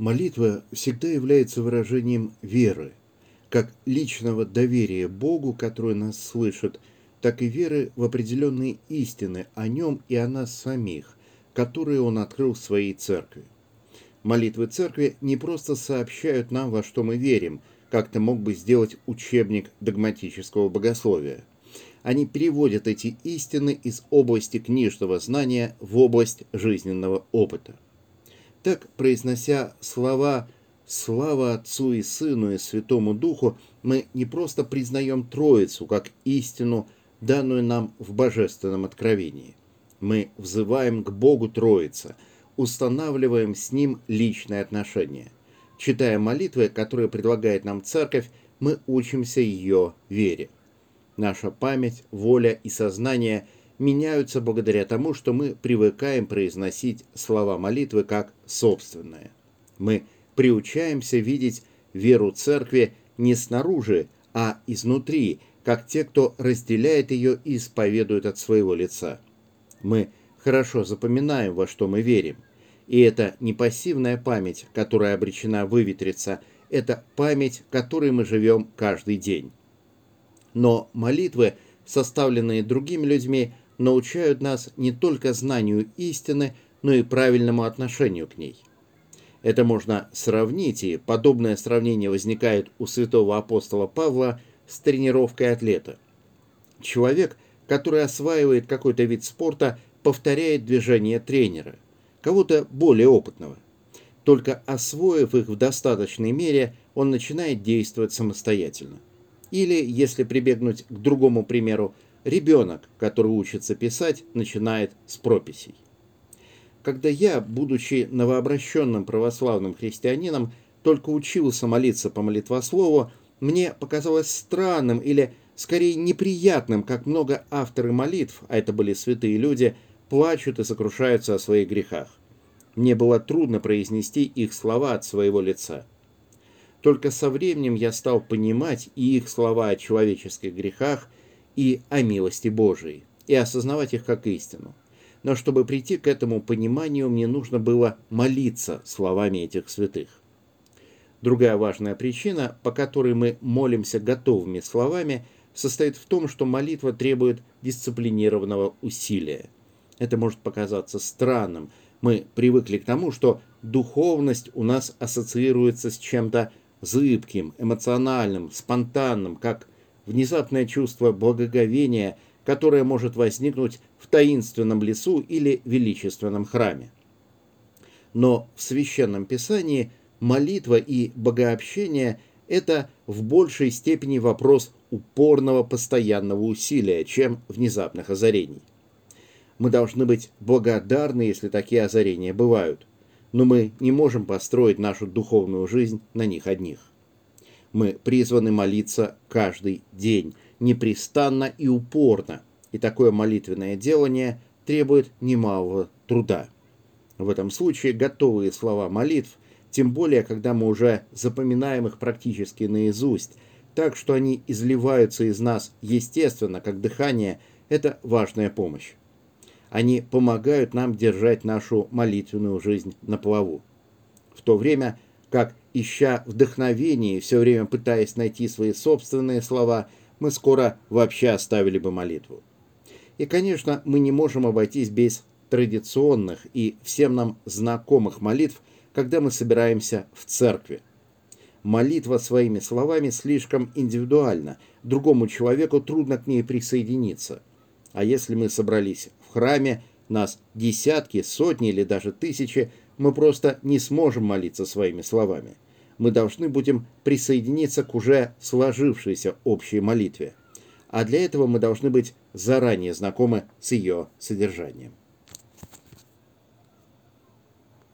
Молитва всегда является выражением веры, как личного доверия Богу, который нас слышит, так и веры в определенные истины о нем и о нас самих, которые он открыл в своей церкви. Молитвы церкви не просто сообщают нам, во что мы верим, как это мог бы сделать учебник догматического богословия. Они переводят эти истины из области книжного знания в область жизненного опыта. Так, произнося слова «Слава Отцу и Сыну и Святому Духу», мы не просто признаем Троицу как истину, данную нам в божественном откровении. Мы взываем к Богу Троица, устанавливаем с Ним личные отношения. Читая молитвы, которые предлагает нам Церковь, мы учимся ее вере. Наша память, воля и сознание – меняются благодаря тому, что мы привыкаем произносить слова молитвы как собственные. Мы приучаемся видеть веру церкви не снаружи, а изнутри, как те, кто разделяет ее и исповедует от своего лица. Мы хорошо запоминаем, во что мы верим. И это не пассивная память, которая обречена выветриться, это память, которой мы живем каждый день. Но молитвы, составленные другими людьми, научают нас не только знанию истины, но и правильному отношению к ней. Это можно сравнить, и подобное сравнение возникает у святого апостола Павла с тренировкой атлета. Человек, который осваивает какой-то вид спорта, повторяет движения тренера, кого-то более опытного. Только освоив их в достаточной мере, он начинает действовать самостоятельно. Или, если прибегнуть к другому примеру, Ребенок, который учится писать, начинает с прописей. Когда я, будучи новообращенным православным христианином, только учился молиться по молитвослову, мне показалось странным или, скорее, неприятным, как много авторы молитв, а это были святые люди, плачут и сокрушаются о своих грехах. Мне было трудно произнести их слова от своего лица. Только со временем я стал понимать и их слова о человеческих грехах – и о милости Божией, и осознавать их как истину. Но чтобы прийти к этому пониманию, мне нужно было молиться словами этих святых. Другая важная причина, по которой мы молимся готовыми словами, состоит в том, что молитва требует дисциплинированного усилия. Это может показаться странным. Мы привыкли к тому, что духовность у нас ассоциируется с чем-то зыбким, эмоциональным, спонтанным, как внезапное чувство благоговения, которое может возникнуть в таинственном лесу или величественном храме. Но в Священном Писании молитва и богообщение – это в большей степени вопрос упорного постоянного усилия, чем внезапных озарений. Мы должны быть благодарны, если такие озарения бывают, но мы не можем построить нашу духовную жизнь на них одних. Мы призваны молиться каждый день, непрестанно и упорно, и такое молитвенное делание требует немалого труда. В этом случае готовые слова молитв, тем более, когда мы уже запоминаем их практически наизусть, так что они изливаются из нас естественно, как дыхание, это важная помощь. Они помогают нам держать нашу молитвенную жизнь на плаву. В то время, как ища вдохновение все время пытаясь найти свои собственные слова, мы скоро вообще оставили бы молитву. И, конечно, мы не можем обойтись без традиционных и всем нам знакомых молитв, когда мы собираемся в церкви. Молитва своими словами слишком индивидуальна, другому человеку трудно к ней присоединиться. А если мы собрались в храме, нас десятки, сотни или даже тысячи, мы просто не сможем молиться своими словами. Мы должны будем присоединиться к уже сложившейся общей молитве. А для этого мы должны быть заранее знакомы с ее содержанием.